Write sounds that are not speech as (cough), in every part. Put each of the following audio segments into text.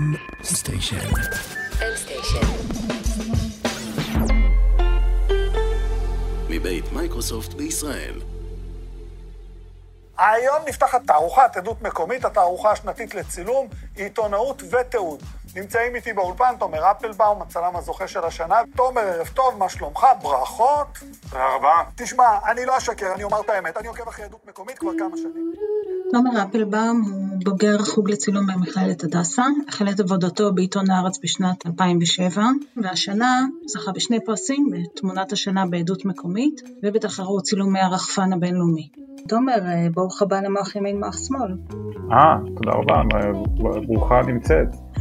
M Station. מבית מייקרוסופט בישראל. היום נפתחת תערוכת עדות מקומית, התערוכה השנתית לצילום, עיתונאות ותיעוד. נמצא איתי באולפן תומר אפלבאום, הצלם הזוכה של השנה. תומר, ערב טוב, מה שלומך? ברכות. תודה רבה. תשמע, אני לא אשקר, אני אומר את האמת, אני עוקב אחרי עדות מקומית כבר כמה שנים. תומר אפלבאום הוא בוגר חוג לצילום במכללת הדסה, החל את עבודתו בעיתון הארץ בשנת 2007, והשנה זכה בשני פרסים, בתמונת השנה בעדות מקומית, ובתחרות צילומי הרחפן הבינלאומי. תומר, ברוך הבא למוח ימין מוח שמאל. אה, תודה רבה, ברוכה נמצאת.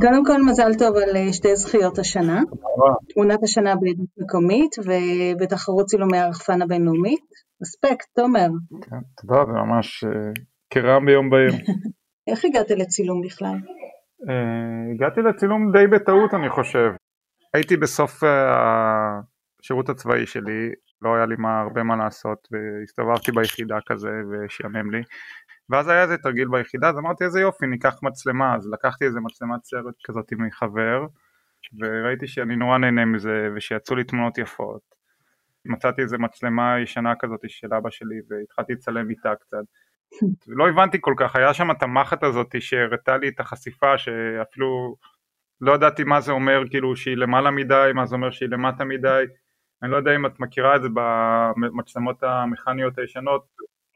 קודם כל מזל טוב על אה, שתי זכיות השנה. תמונת השנה בעדות מקומית ובתחרות צילומי הרחפן הבינלאומית. אספקט, תומר, כן, תודה, זה ממש אה, כרעם ביום בהיר. (laughs) איך הגעת לצילום בכלל? אה, הגעתי לצילום די בטעות אני חושב. הייתי בסוף השירות הצבאי שלי, לא היה לי מה, הרבה מה לעשות והסתובבתי ביחידה כזה ושיאמם לי. ואז היה איזה תרגיל ביחידה, אז אמרתי איזה יופי ניקח מצלמה, אז לקחתי איזה מצלמת סרט כזאת מחבר וראיתי שאני נורא נהנה מזה ושיצאו לי תמונות יפות. מצאתי איזה מצלמה ישנה כזאת של אבא שלי והתחלתי לצלם איתה קצת. לא הבנתי כל כך, היה שם את המחט הזאת שהראתה לי את החשיפה שאפילו לא ידעתי מה זה אומר כאילו שהיא למעלה מדי, מה זה אומר שהיא למטה מדי, אני לא יודע אם את מכירה את זה במצלמות המכניות הישנות,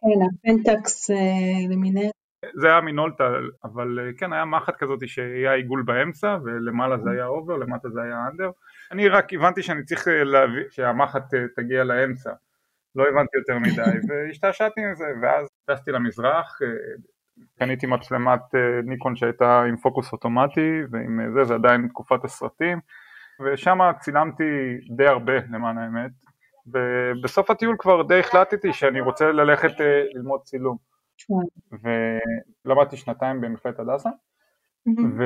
כן, ה Pentax אה, למיניהם. זה היה מינולטה, אבל אה, כן היה מחט כזאת שהיה עיגול באמצע ולמעלה זה היה over, למטה זה היה under, אני רק הבנתי שאני צריך אה, להביא, שהמחט תגיע לאמצע, לא הבנתי יותר מדי (laughs) והשתעשעתי מזה ואז טסתי למזרח, קניתי מצלמת ניקון שהייתה עם פוקוס אוטומטי ועם זה, זה עדיין תקופת הסרטים ושם צילמתי די הרבה למען האמת ובסוף הטיול כבר די החלטתי שאני רוצה ללכת אה, ללמוד צילום. ולמדתי שנתיים במכללת הדסה. ו...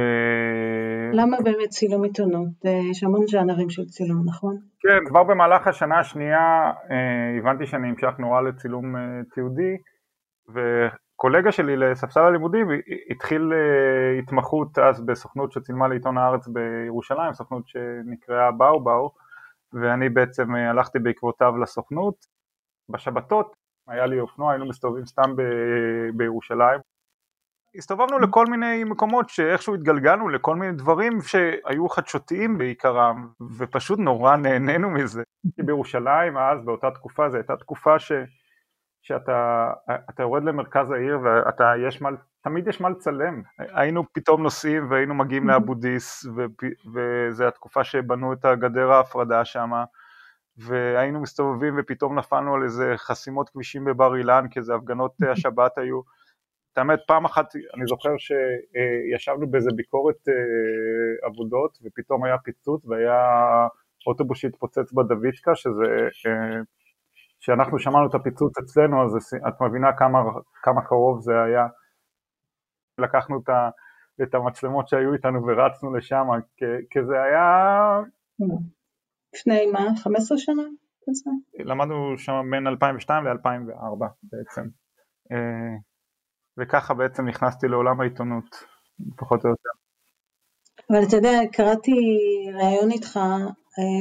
למה באמת צילום עיתונות? אה, יש המון ז'אנרים של צילום, נכון? כן, כבר במהלך השנה השנייה אה, הבנתי שאני נמשך נורא לצילום תיעודי וקולגה שלי לספסל הלימודים התחיל התמחות אז בסוכנות שצילמה לעיתון הארץ בירושלים, סוכנות שנקראה באו באו ואני בעצם אה, הלכתי בעקבותיו לסוכנות. בשבתות היה לי אופנוע, היינו מסתובבים סתם ב- בירושלים. הסתובבנו לכל מיני מקומות שאיכשהו התגלגלנו לכל מיני דברים שהיו חדשותיים בעיקרם ופשוט נורא נהנינו מזה. כי בירושלים אז באותה תקופה זו הייתה תקופה ש, שאתה אתה יורד למרכז העיר ואתה יש מה, תמיד יש מה לצלם. היינו פתאום נוסעים והיינו מגיעים לאבו דיס וזו התקופה שבנו את הגדר ההפרדה שם והיינו מסתובבים ופתאום נפלנו על איזה חסימות כבישים בבר אילן כי איזה הפגנות השבת היו. את האמת פעם אחת אני זוכר שישבנו באיזה ביקורת אה, עבודות ופתאום היה פיצוץ והיה אוטובוס שהתפוצץ בדוידקה שזה אה, שאנחנו שמענו את הפיצוץ אצלנו אז את מבינה כמה, כמה קרוב זה היה לקחנו את, ה, את המצלמות שהיו איתנו ורצנו לשם כי זה היה לפני מה? 15 שנה? למדנו שם בין 2002 ל-2004 בעצם אה, וככה בעצם נכנסתי לעולם העיתונות, פחות או יותר. אבל אתה יודע, קראתי ראיון איתך,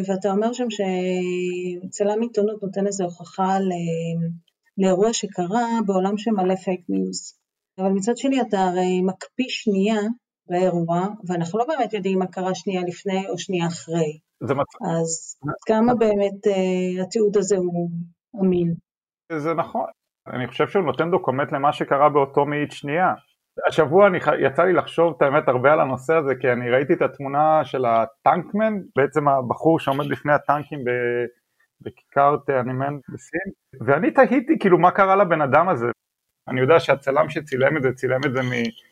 ואתה אומר שם שצלם עיתונות נותן איזו הוכחה ל- לאירוע שקרה בעולם שמלא פייק ניוז. אבל מצד שני אתה הרי מקפיא שנייה באירוע, ואנחנו לא באמת יודעים מה קרה שנייה לפני או שנייה אחרי. זה, מצ... אז כמה באמת אה, התיעוד הזה הוא אמין? זה נכון, אני חושב שהוא נותן document למה שקרה באותו מאית שנייה. השבוע אני, יצא לי לחשוב את האמת הרבה על הנושא הזה כי אני ראיתי את התמונה של ה tank man, בעצם הבחור שעומד לפני הטנקים ב, בכיכר תיאנימן בסין, ואני תהיתי כאילו מה קרה לבן אדם הזה. אני יודע שהצלם שצילם את זה, צילם את זה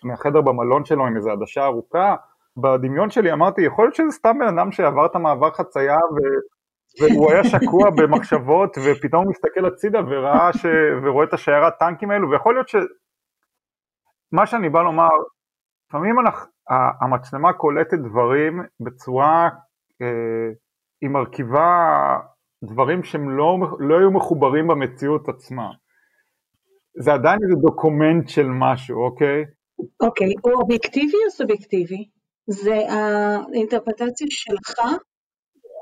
מהחדר במלון שלו עם איזו עדשה ארוכה, בדמיון שלי אמרתי, יכול להיות שזה סתם בן אדם שעבר את המעבר חצייה ו... והוא היה שקוע במחשבות ופתאום הוא מסתכל הצידה וראה ש... ורואה את השיירת טנקים האלו ויכול להיות ש... מה שאני בא לומר, לפעמים המצלמה קולטת דברים בצורה, אה, היא מרכיבה דברים שהם לא, לא היו מחוברים במציאות עצמה. זה עדיין איזה דוקומנט של משהו, אוקיי? אוקיי, הוא אובייקטיבי או סובייקטיבי? זה האינטרפטציה שלך?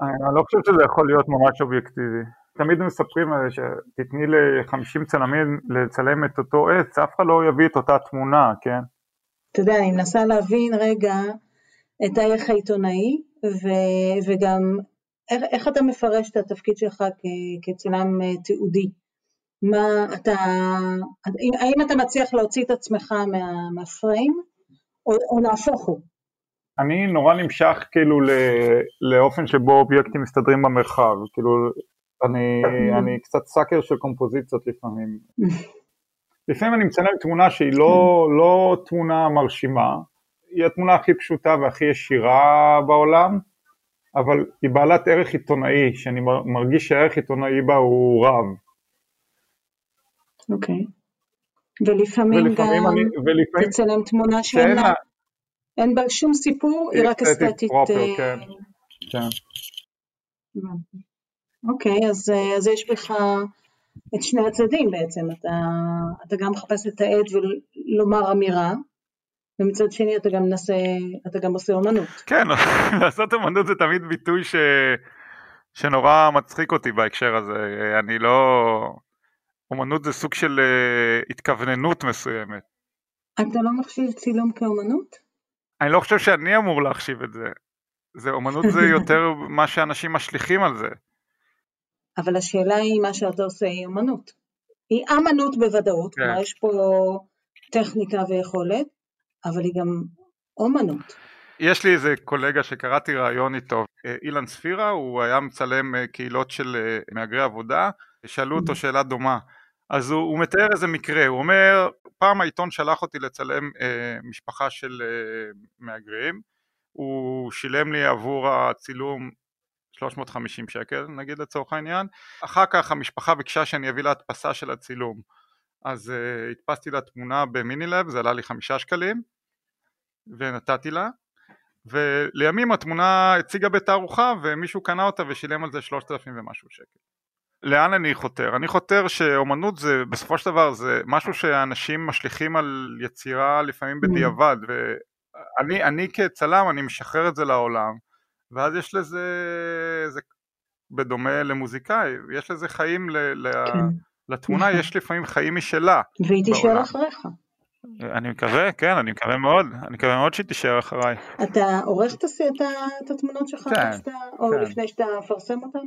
אני לא חושב שזה יכול להיות ממש אובייקטיבי. תמיד מספרים שתתני ל-50 צלמים לצלם את אותו עץ, אף אחד לא יביא את אותה תמונה, כן? אתה יודע, אני מנסה להבין רגע את הערך העיתונאי, ו- וגם איך, איך אתה מפרש את התפקיד שלך כ- כצלם אה, תיעודי? מה אתה, האם אתה מצליח להוציא את עצמך מה, מהפריים, או, או נהפוך הוא? אני נורא נמשך כאילו לאופן שבו אובייקטים מסתדרים במרחב, כאילו אני, אני קצת סאקר של קומפוזיציות לפעמים. לפעמים אני מצלם תמונה שהיא לא, לא תמונה מרשימה, היא התמונה הכי פשוטה והכי ישירה בעולם, אבל היא בעלת ערך עיתונאי, שאני מרגיש שהערך עיתונאי בה הוא רב. אוקיי. Okay. ולפעמים, ולפעמים גם אני, ולפעמים... תצלם תמונה שאין לה... אין בה שום סיפור, היא רק אסתטית. פרופר, אה, כן. כן. אוקיי, אז, אה, אז יש בך את שני הצדדים בעצם, אתה, אתה גם מחפש לתעד ולומר אמירה, ומצד שני אתה גם מנסה, אתה גם עושה אומנות. כן, (laughs) לעשות אומנות זה תמיד ביטוי ש... שנורא מצחיק אותי בהקשר הזה, אני לא... אומנות זה סוג של uh, התכווננות מסוימת. אתה לא מחשיב צילום כאומנות? אני לא חושב שאני אמור להחשיב את זה. זה אומנות זה יותר (laughs) מה שאנשים משליכים על זה. אבל השאלה היא מה שאתה עושה היא אומנות. היא אמנות בוודאות, כן. יש פה טכניקה ויכולת, אבל היא גם אומנות. יש לי איזה קולגה שקראתי ראיון איתו, אילן ספירה, הוא היה מצלם אה, קהילות של אה, מהגרי עבודה, שאלו אותו שאלה דומה. אז הוא, הוא מתאר איזה מקרה, הוא אומר, פעם העיתון שלח אותי לצלם אה, משפחה של אה, מהגרים, הוא שילם לי עבור הצילום 350 שקל נגיד לצורך העניין, אחר כך המשפחה ביקשה שאני אביא לה הדפסה של הצילום, אז אה, הדפסתי לה תמונה במיני-לב, זה עלה לי חמישה שקלים, ונתתי לה, ולימים התמונה הציגה בתערוכה ומישהו קנה אותה ושילם על זה 3,000 ומשהו שקל. לאן אני חותר? אני חותר שאומנות זה בסופו של דבר זה משהו שאנשים משליכים על יצירה לפעמים mm. בדיעבד ואני אני כצלם אני משחרר את זה לעולם ואז יש לזה, זה בדומה למוזיקאי, יש לזה חיים ל, ל, כן. לתמונה, נכון. יש לפעמים חיים משלה. והיא תישאר אחריך. אני מקווה, כן, אני מקווה מאוד, אני מקווה מאוד שהיא תישאר אחריי. אתה עורך את התמונות שלך, כן, או כן. לפני שאתה מפרסם אותן?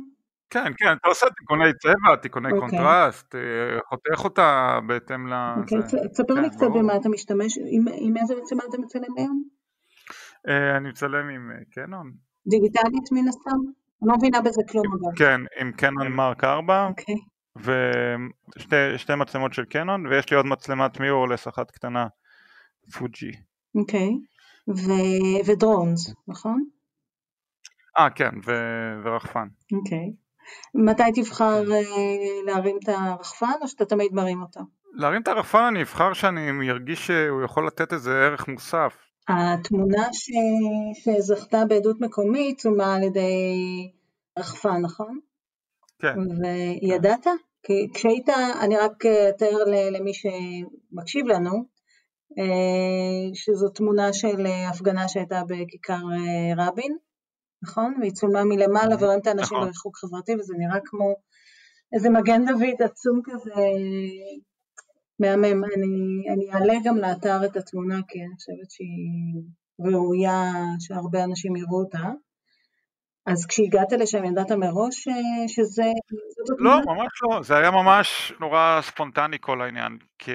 כן, כן, אתה עושה תיקוני צבע, תיקוני okay. אוקיי. קונטרסט, אה, חותך אותה בהתאם ל... אוקיי, תספר כן, לי קצת במה אתה משתמש, עם, עם איזה מצלמה אתה מצלם היום? Uh, אני מצלם עם uh, קנון. דיגיטלית מן הסתם? אני לא מבינה בזה כלום אגב. כן, עם קנון מרק 4. אוקיי. ושתי מצלמות של קנון, ויש לי עוד מצלמת מיורלס אחת קטנה, פוג'י. אוקיי, ו- ודרונס, נכון? אה, כן, ו- ורחפן. אוקיי. מתי תבחר אה, להרים את הרחפן או שאתה תמיד מרים אותו? להרים את הרחפן אני אבחר שאני ארגיש שהוא יכול לתת איזה ערך מוסף. התמונה ש... שזכתה בעדות מקומית צולמה על ידי רחפן, נכון? כן. וידעת? כן. כי כשהיית, אני רק אתאר למי שמקשיב לנו, אה, שזו תמונה של הפגנה שהייתה בכיכר אה, רבין, נכון? והיא צולמה מלמעלה ורואים את האנשים נכון. בריחוק חברתי וזה נראה כמו איזה מגן דוד עצום כזה, מהמם. אני, אני אעלה גם לאתר את התמונה כי אני חושבת שהיא ראויה שהרבה אנשים יראו אותה. אז כשהגעת לשם ידעת מראש אה, שזה... לא, ממש לא, זה היה ממש נורא ספונטני כל העניין, כי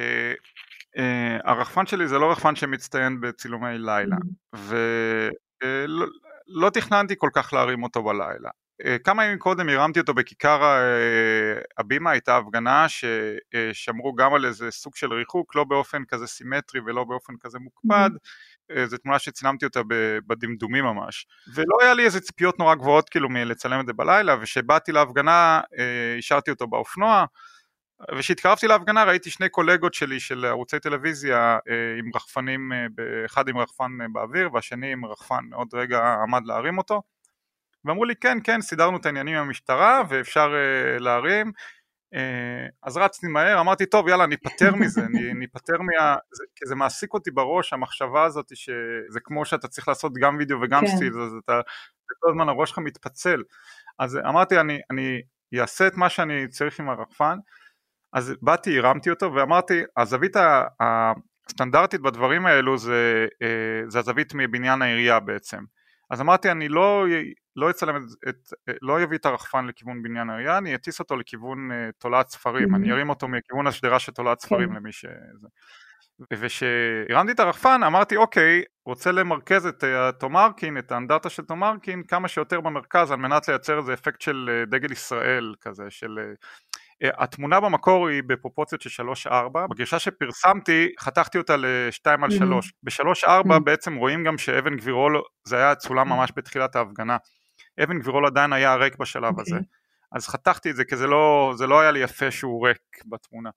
uh, הרחפן שלי זה לא רחפן שמצטיין בצילומי לילה, mm-hmm. ולא לא תכננתי כל כך להרים אותו בלילה. אה, כמה ימים קודם הרמתי אותו בכיכר אה, הבימה, הייתה הפגנה ששמרו גם על איזה סוג של ריחוק, לא באופן כזה סימטרי ולא באופן כזה מוקפד, mm-hmm. זו תמונה שצילמתי אותה בדמדומים ממש. ולא היה לי איזה ציפיות נורא גבוהות כאילו מלצלם את זה בלילה, וכשבאתי להפגנה השארתי אותו באופנוע, וכשהתקרבתי להפגנה ראיתי שני קולגות שלי של ערוצי טלוויזיה עם רחפנים, אחד עם רחפן באוויר והשני עם רחפן, עוד רגע עמד להרים אותו. ואמרו לי כן כן סידרנו את העניינים עם המשטרה ואפשר uh, להרים. uh, אז רצתי מהר אמרתי טוב יאללה ניפטר מזה ניפטר מה... זה, כי זה מעסיק אותי בראש המחשבה הזאת שזה כמו שאתה צריך לעשות גם וידאו וגם כן. סטיל אז אתה כל הזמן הראש שלך מתפצל. אז אמרתי אני, אני אעשה את מה שאני צריך עם הרחפן. אז באתי הרמתי אותו ואמרתי הזווית הסטנדרטית בדברים האלו זה, אה, זה הזווית מבניין העירייה בעצם. אז אמרתי אני לא, לא אצלם את, את, לא אביא את הרחפן לכיוון בניין העירייה, אני אטיס אותו לכיוון uh, תולעת ספרים, mm-hmm. אני ארים אותו מכיוון השדרה של תולעת ספרים כן. למי ש... וכשהרמתי את הרחפן אמרתי אוקיי, רוצה למרכז את uh, תומרקין, את האנדרטה של תומרקין כמה שיותר במרכז על מנת לייצר איזה אפקט של uh, דגל ישראל כזה, של התמונה במקור היא בפרופוציות של 3-4, בגרשה שפרסמתי חתכתי אותה ל-2 על 3, ב-3-4 בעצם רואים גם שאבן גבירול זה היה צולם ממש בתחילת ההפגנה, אבן גבירול עדיין היה ריק בשלב okay. הזה, אוקיי. אז חתכתי את זה כי זה לא, זה לא היה לי יפה שהוא ריק בתמונה.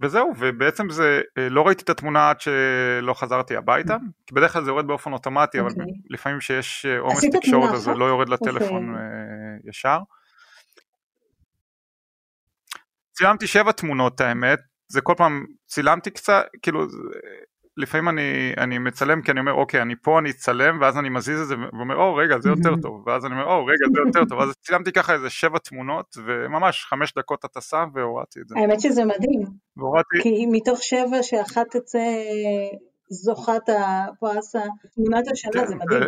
וזהו, ובעצם זה, לא ראיתי את התמונה עד שלא חזרתי הביתה, כי בדרך כלל זה יורד באופן אוטומטי, okay. אבל אוקיי. לפעמים שיש עומס תקשורת אז זה לא יורד לטלפון okay. אוקיי. ישר. צילמתי שבע תמונות האמת, זה כל פעם צילמתי קצת, כאילו לפעמים אני, אני מצלם כי אני אומר אוקיי אני פה אני אצלם ואז אני מזיז את זה ואומר או רגע זה יותר טוב ואז אני אומר או רגע זה יותר טוב אז צילמתי ככה איזה שבע תמונות וממש חמש דקות הטסה והורדתי את זה. האמת שזה מדהים. והורדתי. כי מתוך שבע שאחת תצא זוכת הפרס תמונת השנה כן, זה מדהים. ו...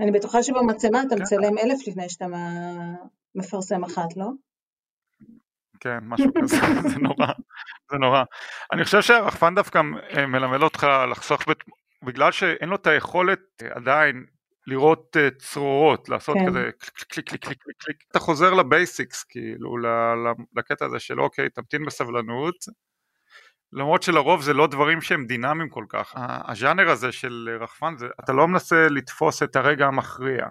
אני בטוחה שבמצלמה אתה כן. מצלם אלף לפני שאתה מפרסם אחת לא? כן, משהו כזה, (laughs) זה נורא, זה נורא. אני חושב שהרחפן דווקא אה, מלמד אותך לחסוך, בת... בגלל שאין לו את היכולת אה, עדיין לראות אה, צרורות, לעשות כן. כזה click click click click click, click, אתה חוזר ל basics, כאילו, לקטע הזה של אוקיי, תמתין בסבלנות, למרות שלרוב זה לא דברים שהם דינמיים כל כך. הז'אנר הזה של רחפן, זה, אתה לא מנסה לתפוס את הרגע המכריע.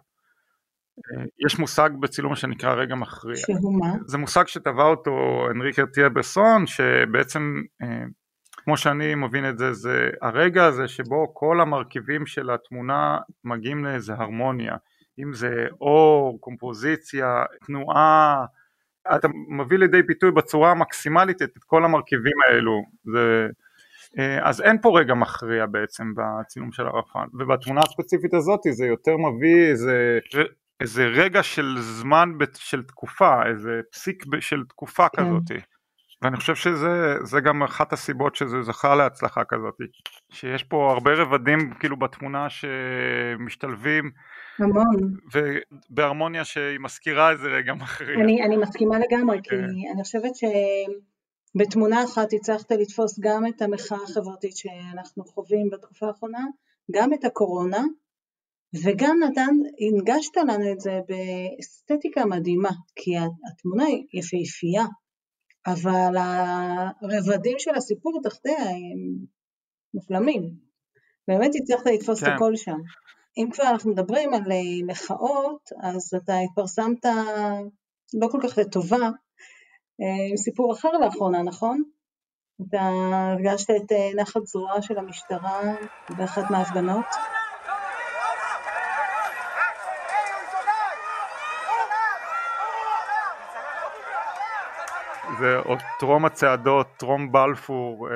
יש מושג בצילום שנקרא רגע מכריע. שהוא מה? זה מושג שטבע אותו אנריק ארטיה בסון, שבעצם, אה, כמו שאני מבין את זה, זה הרגע הזה שבו כל המרכיבים של התמונה מגיעים לאיזה הרמוניה. אם זה אור, קומפוזיציה, תנועה, אתה מביא לידי ביטוי בצורה המקסימלית את כל המרכיבים האלו. זה... אה, אז אין פה רגע מכריע בעצם בצילום של הרחפן ובתמונה הספציפית הזאת זה יותר מביא איזה איזה רגע של זמן של תקופה, איזה פסיק של תקופה כן. כזאת. ואני חושב שזה גם אחת הסיבות שזה זכה להצלחה כזאת, שיש פה הרבה רבדים כאילו בתמונה שמשתלבים. המון. ובהרמוניה שהיא מזכירה איזה רגע מכריע. אני, אני מסכימה לגמרי, כי כן. אני חושבת שבתמונה אחת הצלחת לתפוס גם את המחאה החברתית שאנחנו חווים בתקופה האחרונה, גם את הקורונה, וגם נתן, הנגשת לנו את זה באסתטיקה מדהימה, כי התמונה היא יפהפייה, אבל הרבדים של הסיפור תחתיה הם מופלמים. באמת הצלחת לתפוס כן. את הכל שם. אם כבר אנחנו מדברים על אה, מחאות, אז אתה התפרסמת לא כל כך לטובה אה, עם סיפור אחר לאחרונה, נכון? אתה הרגשת את אה, נחת זרועה של המשטרה באחת מההפגנות? זה עוד טרום הצעדות, טרום בלפור, אה,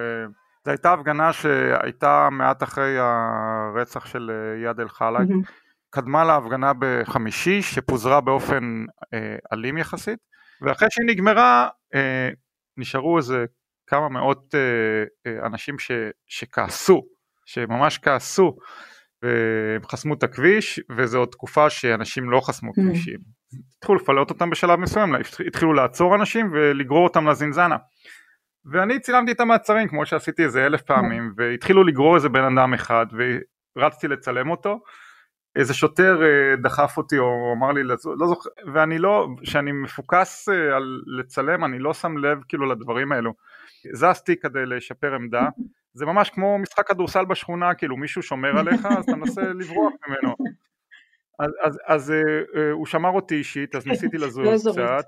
זו הייתה הפגנה שהייתה מעט אחרי הרצח של אה, יד אל חלק, mm-hmm. קדמה להפגנה בחמישי שפוזרה באופן אה, אלים יחסית, ואחרי שהיא נגמרה נשארו איזה כמה מאות אנשים ש, שכעסו, שממש כעסו והם חסמו את הכביש וזו עוד תקופה שאנשים לא חסמו mm. כבישים. התחילו לפלט אותם בשלב מסוים, התחילו לעצור אנשים ולגרור אותם לזינזנה. ואני צילמתי את המעצרים כמו שעשיתי איזה אלף פעמים והתחילו לגרור איזה בן אדם אחד ורצתי לצלם אותו איזה שוטר אה, דחף אותי או אמר לי, לא זוכר, ואני לא, כשאני מפוקס אה, על לצלם אני לא שם לב כאילו לדברים האלו. זזתי כדי לשפר עמדה, זה ממש כמו משחק כדורסל בשכונה, כאילו מישהו שומר עליך אז אתה מנסה לברוח ממנו. אז, אז, אז uh, הוא שמר אותי אישית, אז ניסיתי (laughs) לזוז לא קצת,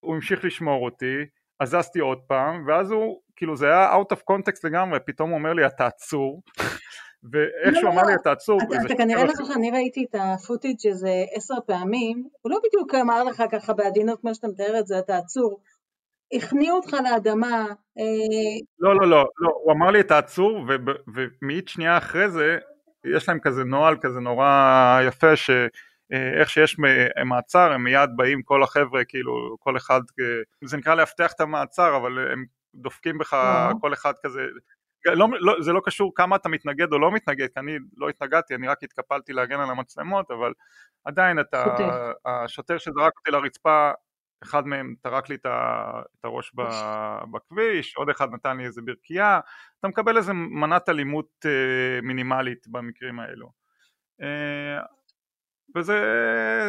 הוא המשיך לשמור אותי, אז זזתי עוד פעם, ואז הוא, כאילו זה היה out of context לגמרי, פתאום הוא אומר לי אתה עצור, (laughs) ואיך שהוא אמר לי אתה עצור. אתה כנראה לא זוכר, אני ראיתי את הפוטיג' איזה עשר פעמים, הוא לא בדיוק אמר לך ככה בעדינות כמו שאתה מתאר את זה, אתה עצור. הכניעו אותך לאדמה. אה, לא, לא, לא, לא, הוא אמר לי אתה עצור, ומאית שנייה אחרי זה, יש להם כזה נוהל כזה נורא יפה, ש... אה, איך שיש מעצר הם מיד באים כל החבר'ה כאילו כל אחד זה נקרא לאבטח את המעצר אבל הם דופקים בך כל אחד כזה. לא, לא, זה לא קשור כמה אתה מתנגד או לא מתנגד, כי אני לא התנגדתי, אני רק התקפלתי להגן על המצלמות, אבל עדיין אתה, השוטר שזרק אותי לרצפה, אחד מהם טרק לי את הראש בכביש, עוד אחד נתן לי איזה ברכייה, אתה מקבל איזה מנת אלימות אה, מינימלית במקרים האלו. אה, וזה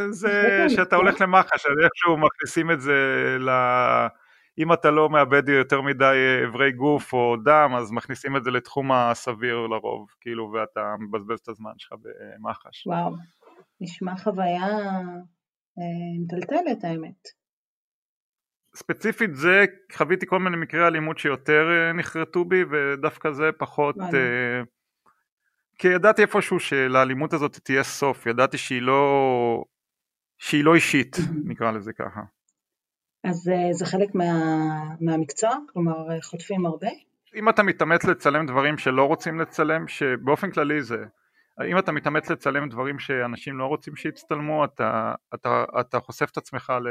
זה שאתה הולך למח"ש, איכשהו מכניסים את זה ל... אם אתה לא מאבד יותר מדי אברי גוף או דם אז מכניסים את זה לתחום הסביר לרוב כאילו ואתה מבזבז את הזמן שלך במח"ש. וואו, נשמע חוויה אה, מטלטלת האמת. ספציפית זה חוויתי כל מיני מקרי אלימות שיותר אה, נחרטו בי ודווקא זה פחות אה, כי ידעתי איפשהו שלאלימות הזאת תהיה סוף ידעתי שהיא לא שהיא לא אישית (laughs) נקרא לזה ככה אז אה, זה חלק מה, מהמקצוע? כלומר חוטפים הרבה? אם אתה מתאמץ לצלם דברים שלא רוצים לצלם, שבאופן כללי זה, אם אתה מתאמץ לצלם דברים שאנשים לא רוצים שיצטלמו, אתה, אתה, אתה חושף את עצמך ל,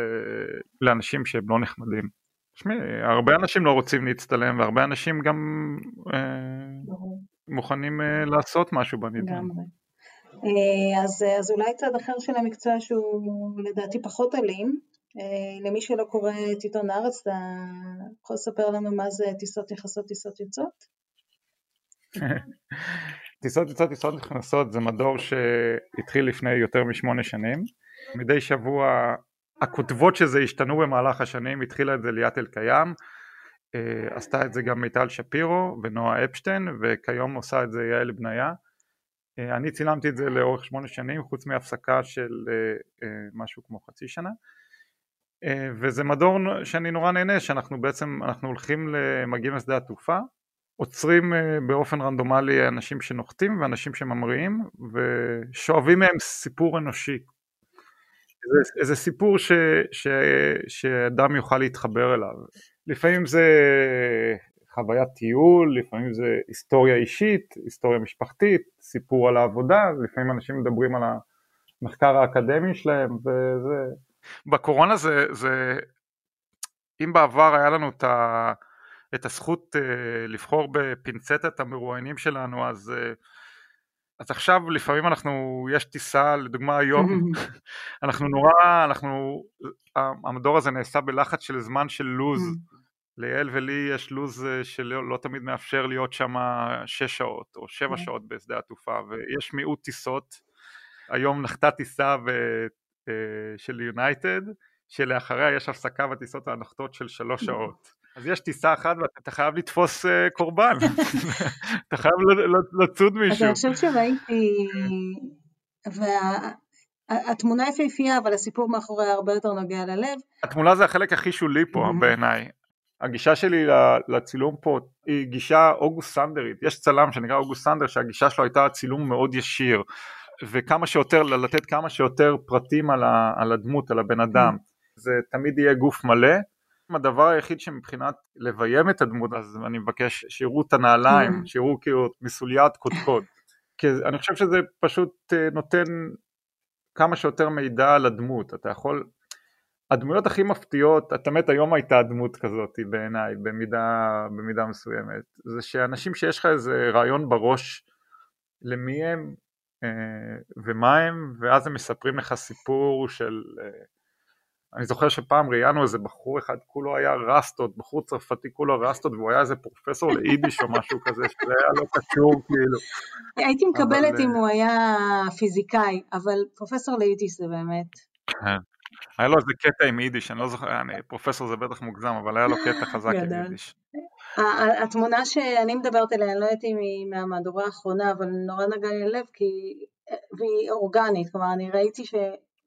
לאנשים שהם לא נחמדים. תשמעי, הרבה אנשים לא רוצים להצטלם והרבה אנשים גם אה, מוכנים אה, לעשות משהו בנידון. אה, אז, אז אולי צד אחר של המקצוע שהוא לדעתי פחות אלים, אה, למי שלא קורא את עיתון הארץ, אתה יכול לספר לנו מה זה טיסות נכנסות, טיסות יוצאות? (laughs) טיסות יוצאות, טיסות נכנסות זה מדור שהתחיל לפני יותר משמונה שנים. מדי שבוע הכותבות שזה השתנו במהלך השנים, התחילה את זה ליאת אלקיים, אה, עשתה את זה גם מיטל שפירו ונועה אפשטיין וכיום עושה את זה יעל בניה. אה, אני צילמתי את זה לאורך שמונה שנים חוץ מהפסקה של משהו כמו חצי שנה. אה, וזה מדור שאני נורא נהנה שאנחנו בעצם אנחנו הולכים מגיעים לשדה התעופה עוצרים אה, באופן רנדומלי אנשים שנוחתים ואנשים שממריאים ושואבים מהם סיפור אנושי. איזה, איזה סיפור ש, ש, שאדם יוכל להתחבר אליו. לפעמים זה חוויית טיול, לפעמים זה היסטוריה אישית, היסטוריה משפחתית, סיפור על העבודה, לפעמים אנשים מדברים על המחקר האקדמי שלהם וזה. בקורונה זה, זה אם בעבר היה לנו את, ה, את הזכות uh, לבחור בפינצטת המרואיינים שלנו אז, uh, אז עכשיו לפעמים אנחנו, יש טיסה לדוגמה היום, (laughs) (laughs) אנחנו נורא, אנחנו, המדור הזה נעשה בלחץ של זמן של לוז, ליעל ולי יש לוז אה, שלא לא תמיד מאפשר להיות שם שש שעות או שבע שעות בשדה התעופה ויש מיעוט טיסות, היום נחתה טיסה אה, של יונייטד, שלאחריה יש הפסקה בטיסות הנוחתות של שלוש שעות. אז יש טיסה אחת ואתה חייב לתפוס אה, קורבן, אתה חייב לצוד מישהו. אני חושבת שראיתי, והתמונה יפהפייה אבל הסיפור מאחוריה הרבה יותר נוגע ללב. התמונה זה החלק הכי שולי פה בעיניי. הגישה שלי לצילום פה היא גישה אוגוסט סנדרית, יש צלם שנקרא אוגוסט סנדר שהגישה שלו הייתה צילום מאוד ישיר. וכמה שיותר, לתת כמה שיותר פרטים על, ה, על הדמות, על הבן אדם. זה תמיד יהיה גוף מלא. הדבר היחיד שמבחינת לביים את הדמות, אז אני מבקש שיראו את הנעליים, שיראו כאילו מסוליית קודקוד. כי אני חושב שזה פשוט אה, נותן כמה שיותר מידע על הדמות. אתה יכול... הדמויות הכי מפתיעות, את האמת היום הייתה דמות כזאת בעיניי, במידה, במידה מסוימת, זה שאנשים שיש לך איזה רעיון בראש למי הם, אה, ומה הם, ואז הם מספרים לך סיפור של, אה, אני זוכר שפעם ראיינו איזה בחור אחד, כולו היה רסטות, בחור צרפתי כולו רסטות, והוא היה איזה פרופסור ליידיש או משהו כזה, שזה היה לא קשור כאילו. הייתי מקבלת אבל, אם אה, הוא היה פיזיקאי, אבל פרופסור ליידיש זה באמת... כן. היה לו איזה קטע עם יידיש, אני לא זוכר, אני, פרופסור זה בטח מוגזם, אבל היה לו קטע חזק עם. יידיש. התמונה שאני מדברת עליה, אני לא יודעת אם היא מהמהדורה האחרונה, אבל נורא נגע לי ללב, כי... והיא אורגנית, כלומר, אני ראיתי ש...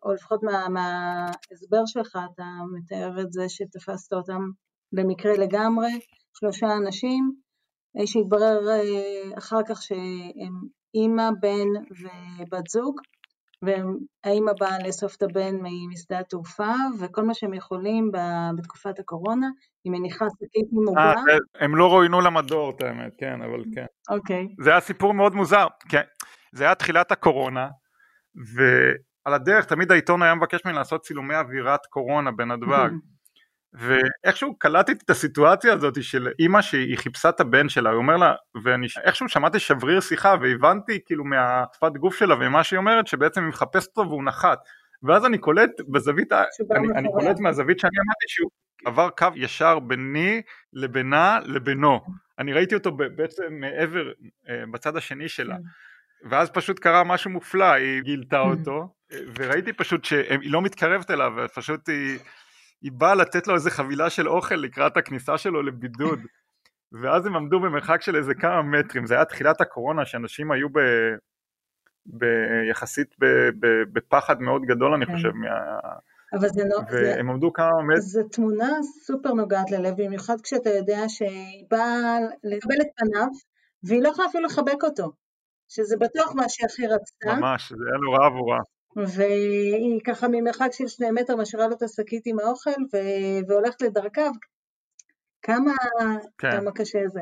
או לפחות מה- מההסבר שלך, אתה מתאר את זה שתפסת אותם במקרה לגמרי, שלושה אנשים, אה, שהתברר אה, אחר כך שהם אימא, בן ובת זוג, והאימא באה לאסוף את הבן משדה התעופה, וכל מה שהם יכולים בתקופת הקורונה, היא מניחה שקית עם אה, עוגה. הם לא רואיינו למדור, את האמת, כן, אבל כן. אוקיי. זה היה סיפור מאוד מוזר, כן, זה היה תחילת הקורונה, ועל הדרך תמיד העיתון היה מבקש ממני לעשות צילומי אווירת קורונה בנתב"ג, (laughs) ואיכשהו קלטתי את הסיטואציה הזאת של אימא שהיא חיפשה את הבן שלה, הוא אומר לה, ואני איכשהו שמעתי שבריר שיחה והבנתי כאילו מהשפת גוף שלה ומה שהיא אומרת שבעצם היא מחפשת אותו והוא נחת, ואז אני קולט בזווית, אני, אני. קולט מהזווית שאני אמרתי שהוא עבר קו ישר ביני לבינה לבינו, אני ראיתי אותו בעצם מעבר, אה, בצד השני שלה, ואז פשוט קרה משהו מופלא, היא גילתה (laughs) אותו, וראיתי פשוט שהיא לא מתקרבת אליו, ופשוט היא, היא באה לתת לו איזה חבילה של אוכל לקראת הכניסה שלו לבידוד, (laughs) ואז הם עמדו במרחק של איזה כמה מטרים, זה היה תחילת הקורונה, שאנשים היו ב... ב... יחסית ב... ב... בפחד מאוד גדול אני כן. חושב, מה... אבל זה, לא, זה, והם עמדו כמה מטרים, זו תמונה סופר נוגעת ללב, במיוחד כשאתה יודע שהיא באה לקבל את פניו, והיא לא יכולה אפילו לחבק אותו, שזה בטוח מה שהיא הכי רצתה, ממש, זה היה נורא עבורה. והיא ככה ממרחק של שני מטר משאירה לו את השקית עם האוכל, ו- והולכת לדרכיו. כמה, כן. כמה קשה זה.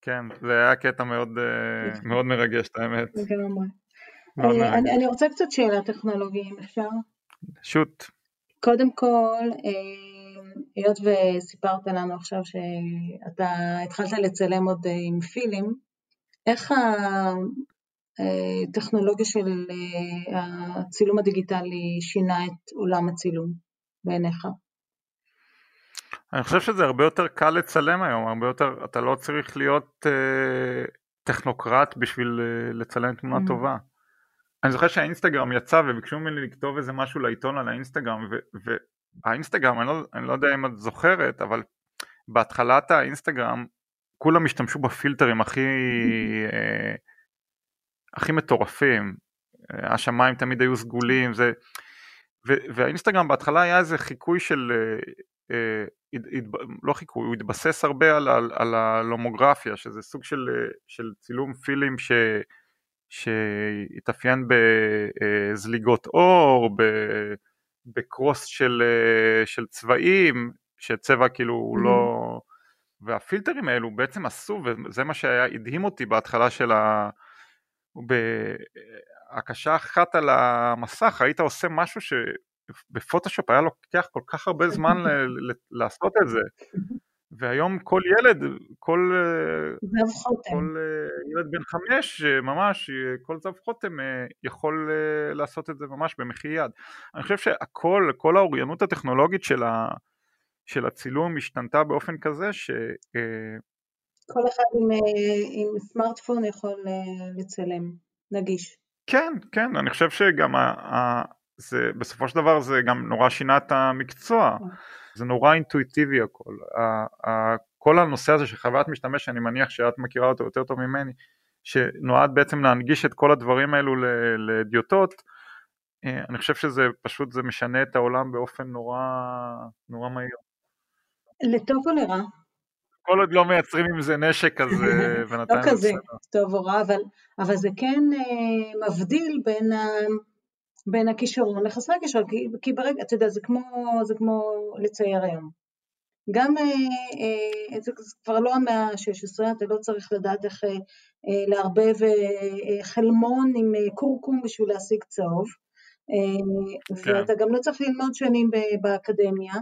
כן, זה היה קטע מאוד, אה, מאוד מרגש, את האמת. לגמרי. אה. אני, אני רוצה קצת שאלה טכנולוגית, אם אפשר. שוט. קודם כל, אה, היות וסיפרת לנו עכשיו שאתה התחלת לצלם עוד עם פילים, איך הטכנולוגיה של אה, הצילום הדיגיטלי שינה את עולם הצילום בעיניך? אני חושב שזה הרבה יותר קל לצלם היום, הרבה יותר, אתה לא צריך להיות אה, טכנוקרט בשביל אה, לצלם תמונה Mm. טובה. אני זוכר שהאינסטגרם יצא וביקשו ממני לכתוב איזה משהו לעיתון על האינסטגרם, והאינסטגרם, אני לא, אני לא יודע אם את זוכרת, אבל בהתחלת האינסטגרם כולם השתמשו בפילטרים הכי, אה, הכי מטורפים, השמיים תמיד היו סגולים, זה, ו- והאינסטגרם בהתחלה היה איזה חיקוי של, אה, אה, לא חיקוי, הוא התבסס הרבה על, על, על הלומוגרפיה, שזה סוג של, של צילום פילים ש, שהתאפיין בזליגות אור, ב- בקרוס של, של צבעים, שצבע כאילו הוא לא... והפילטרים האלו בעצם עשו, וזה מה שהדהים אותי בהתחלה של ה... בהקשה אחת על המסך, היית עושה משהו שבפוטושופ היה לוקח כל כך הרבה זמן ל- ל- לעשות את זה. והיום כל ילד, כל. כל ילד בן חמש, ממש, כל זב חותם אה, יכול אה, לעשות את זה ממש במחי יד. אני חושב שהכל, כל האוריינות הטכנולוגית של, ה, של הצילום השתנתה באופן כזה ש... אה, כל אחד עם, אה, עם סמארטפון יכול אה, לצלם, נגיש. כן, כן, אני חושב שגם ה, ה, זה, בסופו של דבר זה גם נורא שינה את המקצוע, זה נורא אינטואיטיבי הכל, ה, ה, כל הנושא הזה של חוויית משתמש, אני מניח שאת מכירה אותו יותר טוב ממני, שנועד בעצם להנגיש את כל הדברים האלו ל- לאדיוטות, אה, אני חושב שזה פשוט, זה משנה את העולם באופן נורא, נורא מהיר. לטוב או לרע? כל עוד לא מייצרים עם זה נשק אז אה, (laughs) לא בינתיים זה כזה בסדר. טוב או רע, אבל, אבל זה כן אה, מבדיל בין, ה, בין הכישרון לחסרי הכישרון, כי, כי ברגע, אתה יודע, זה כמו, זה כמו לצייר היום. גם, אה, אה, זה, זה כבר לא המאה ה-16, אתה לא צריך לדעת איך אה, אה, לערבב אה, אה, חלמון עם אה, קורקום בשביל להשיג צהוב, אה, כן. ואתה גם לא צריך ללמוד שנים באקדמיה,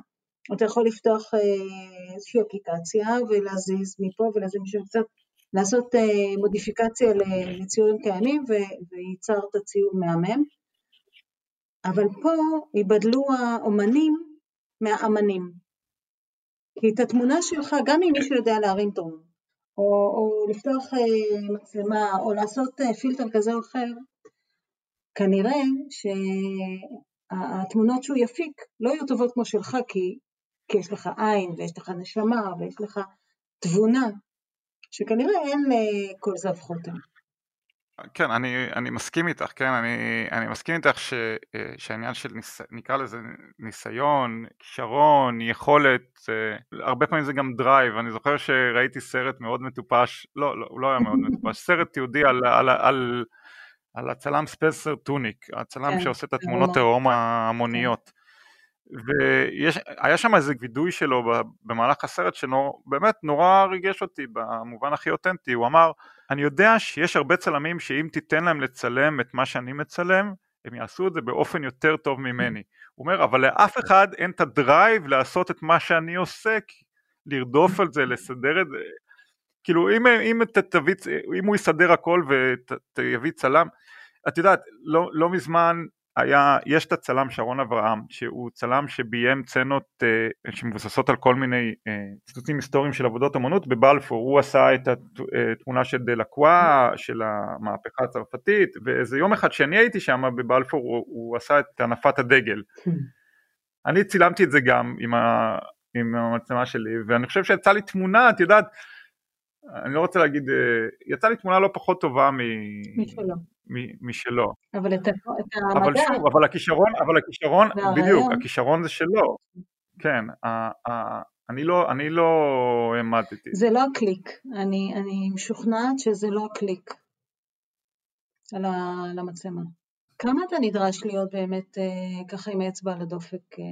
אתה יכול לפתוח אה, איזושהי אפליקציה ולהזיז מפה ולהזיז משם קצת, לעשות אה, מודיפיקציה לציורים קיימים וייצרת ציור מהמם. אבל פה ייבדלו האומנים מהאמנים. כי את התמונה שלך, גם אם מישהו יודע להרים טון, או, או לפתוח אה, מצלמה, או לעשות פילטר כזה או אחר, כנראה שהתמונות שהוא יפיק לא יהיו טובות כמו שלך, כי, כי יש לך עין, ויש לך נשמה, ויש לך תבונה, שכנראה אין אה, זב חותם. כן, אני, אני מסכים איתך, כן, אני, אני מסכים איתך ש, אה, שהעניין של, ניס, נקרא לזה ניסיון, כישרון, יכולת, אה, הרבה פעמים זה גם drive, אני זוכר שראיתי סרט מאוד מטופש, לא, לא, הוא לא היה מאוד (laughs) מטופש, סרט תיעודי על, על, על, על, הצלם ספנסר טוניק, הצלם כן, שעושה את התמונות עירום ההמוניות. והיה שם איזה וידוי שלו במהלך הסרט שבאמת נורא ריגש אותי במובן הכי אותנטי, הוא אמר אני יודע שיש הרבה צלמים שאם תיתן להם לצלם את מה שאני מצלם הם יעשו את זה באופן יותר טוב ממני. הוא אומר אבל לאף אחד אין את ה drive לעשות את מה שאני עושה, לרדוף על זה, לסדר את זה, כאילו אם, אם, תביא, אם הוא יסדר הכל ויביא צלם, את יודעת לא, לא מזמן היה, יש את הצלם שרון אברהם, שהוא צלם שביים צנות uh, שמבוססות על כל מיני uh, ציטוטים היסטוריים של עבודות אמנות בבלפור, הוא עשה את התמונה אה, של דלקווה, של המהפכה הצרפתית, ואיזה יום אחד שאני הייתי שם בבלפור הוא, הוא עשה את הנפת הדגל. אני צילמתי את זה גם עם, ה, עם המצלמה שלי, ואני חושב שיצא לי תמונה, את יודעת, אני לא רוצה להגיד, יצא לי תמונה לא פחות טובה מ... משלו. משלו. אבל את, המדע... אבל שוב, אבל הכישרון, אבל הכישרון, בדיוק, הכישרון זה שלו. כן, אני לא, אני לא העמדתי. זה לא הקליק, אני, אני משוכנעת שזה לא הקליק על, המצלמה. כמה אתה נדרש להיות באמת אה, ככה עם האצבע על הדופק אה,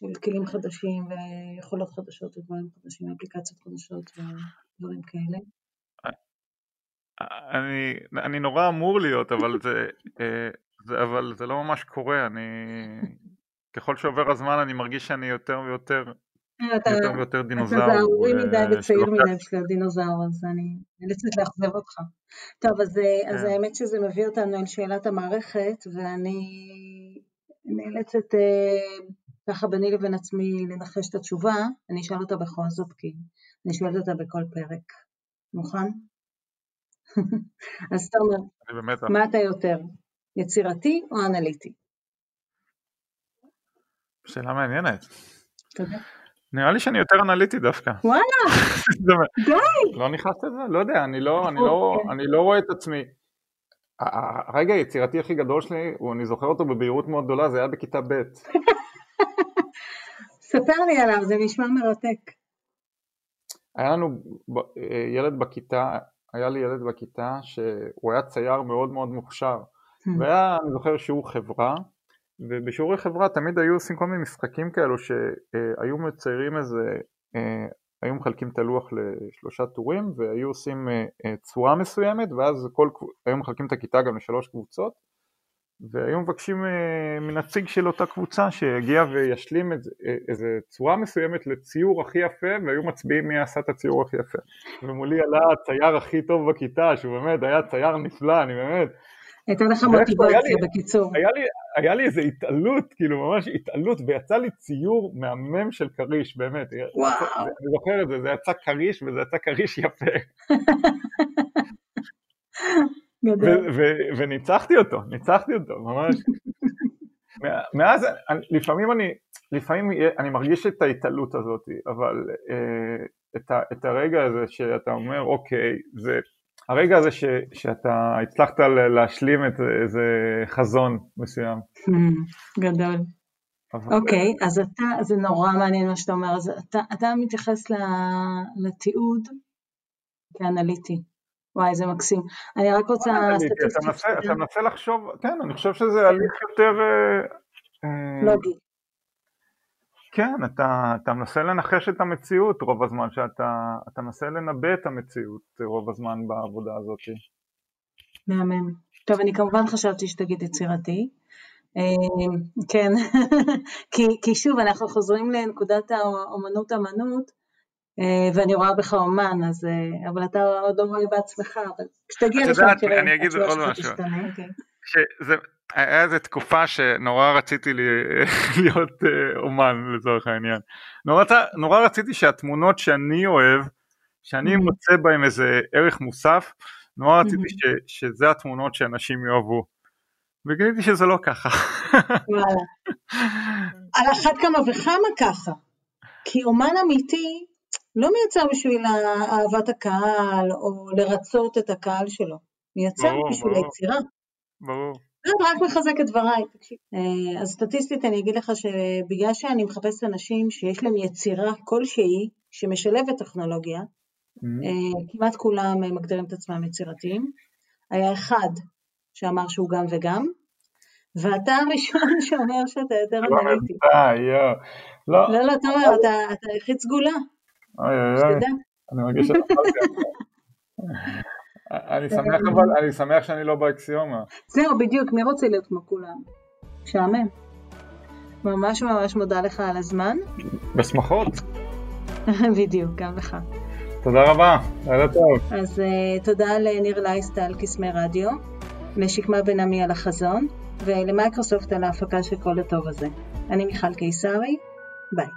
של כלים חדשים ויכולות חדשות ודברים חדשים, אפליקציות חדשות ודברים כאלה? אני, אני נורא אמור להיות, אבל זה, אה, זה, אבל זה לא ממש קורה, אני... ככל שעובר הזמן אני מרגיש שאני יותר ויותר, אתה, יותר ויותר דינוזאור. אתה זערורי מדי אה, וצעיר מדי בשביל דינוזאור, אז אני נאלצת לאכזב אותך. טוב, אז, אה, אז כן. האמת שזה מביא אותנו אל שאלת המערכת, ואני נאלצת ככה ביני לבין עצמי לנחש את התשובה, אני אשאל אותה בכל זאת, כי אני שואלת אותה בכל פרק. מוכן? (laughs) אז תומר, מה אתה יותר, יצירתי או אנליטי? שאלה מעניינת. תודה. נראה לי שאני יותר אנליטי דווקא. וואלה, (laughs) די. לא נכנסת לזה? לא יודע, אני לא, אני לא, אוקיי. אני לא רואה את עצמי. הרגע היצירתי הכי גדול שלי, אני זוכר אותו בבהירות מאוד גדולה, זה היה בכיתה ב'. (laughs) ספר לי עליו, זה נשמע מרתק. היה לנו ילד בכיתה, היה לי ילד בכיתה שהוא היה צייר מאוד מאוד מוכשר hmm. והיה, אני זוכר שיעור חברה ובשיעורי חברה תמיד היו עושים כל מיני משחקים כאלו שהיו מציירים איזה, אה, היו מחלקים את הלוח לשלושה טורים והיו עושים אה, אה, צורה מסוימת ואז כל, היו מחלקים את הכיתה גם לשלוש קבוצות והיו מבקשים אה, מנציג של אותה קבוצה שיגיע וישלים איזה צורה מסוימת לציור הכי יפה והיו מצביעים מי עשה את הציור הכי יפה. ומולי עלה הצייר הכי טוב בכיתה שהוא באמת היה צייר נפלא אני באמת הייתה לך מוטיבציה בקיצור. היה לי, היה לי איזה התעלות כאילו ממש התעלות ויצא לי ציור מהמם של כריש באמת. וואו. אני זוכר את זה זה יצא כריש וזה יצא כריש יפה (laughs) וניצחתי אותו, ניצחתי אותו, ממש. (laughs) מאז, לפעמים אני, לפעמים אני מרגיש את ההתעלות הזאת, אבל אה, את, ה, את הרגע הזה שאתה אומר, אוקיי, זה, הרגע הזה ש, שאתה הצלחת להשלים את איזה חזון מסוים. גדול. אוקיי, okay, אז אתה, זה נורא מעניין מה שאתה אומר, אז אתה, אתה מתייחס לתיעוד כאנליטי. וואי, זה מקסים. אני רק רוצה... אתה מנסה לחשוב, כן, אני חושב שזה הליך יותר... אה, אה, לוגי. כן, אתה, אתה מנסה לנחש את המציאות רוב הזמן, שאתה אתה מנסה לנבא את המציאות רוב הזמן בעבודה הזאת. מהמם. טוב, אני כמובן חשבתי שתגיד יצירתי. אה, כן, (laughs) כי, כי שוב, אנחנו חוזרים לנקודת האומנות אמנות, אה, ואני רואה בך אומן, אז, אה, אבל אתה עוד לא רואה בעצמך, אבל כשתגיע לשם תראה, אני אגיד עוד משהו. אוקיי. שזה, היה איזה תקופה שנורא רציתי (laughs) להיות אה, אומן לצורך העניין. נורא, נורא רציתי שהתמונות שאני אוהב, שאני. מוצא בהן איזה ערך מוסף, נורא רציתי. ש, שזה התמונות שאנשים יאהבו. וגיליתי שזה לא ככה. (laughs) על אחת כמה וכמה ככה. כי אומן אמיתי לא מייצר בשביל אהבת הקהל או לרצות את הקהל שלו. מייצר ברור, בשביל ברור. היצירה. ברור. זה רק מחזק את דבריי, תקשיב. אה, אז סטטיסטית אני אגיד לך שבגלל שאני מחפשת אנשים שיש להם יצירה כלשהי שמשלבת טכנולוגיה, mm-hmm. כמעט כולם מגדירים את עצמם יצירתיים. היה אחד שאמר שהוא גם וגם, ואתה הראשון (laughs) שאומר שאתה יותר לא, אנליטי. לא, לא, לא, תומר, אתה היחיד סגולה. אוי אוי אוי, אני מרגיש שאתה (laughs) אני שמח אבל, אני שמח שאני לא באקסיומה. זהו, בדיוק, מי רוצה להיות כמו כולם? משעמם. ממש ממש מודה לך על הזמן. בשמחות. (laughs) בדיוק, גם לך. תודה רבה, לילה טוב. אז uh, תודה לניר לייסט על קסמי רדיו, לשקמה בן עמי על החזון, ולמייקרוסופט על ההפקה של כל הטוב הזה. אני מיכל קיסרי, ביי.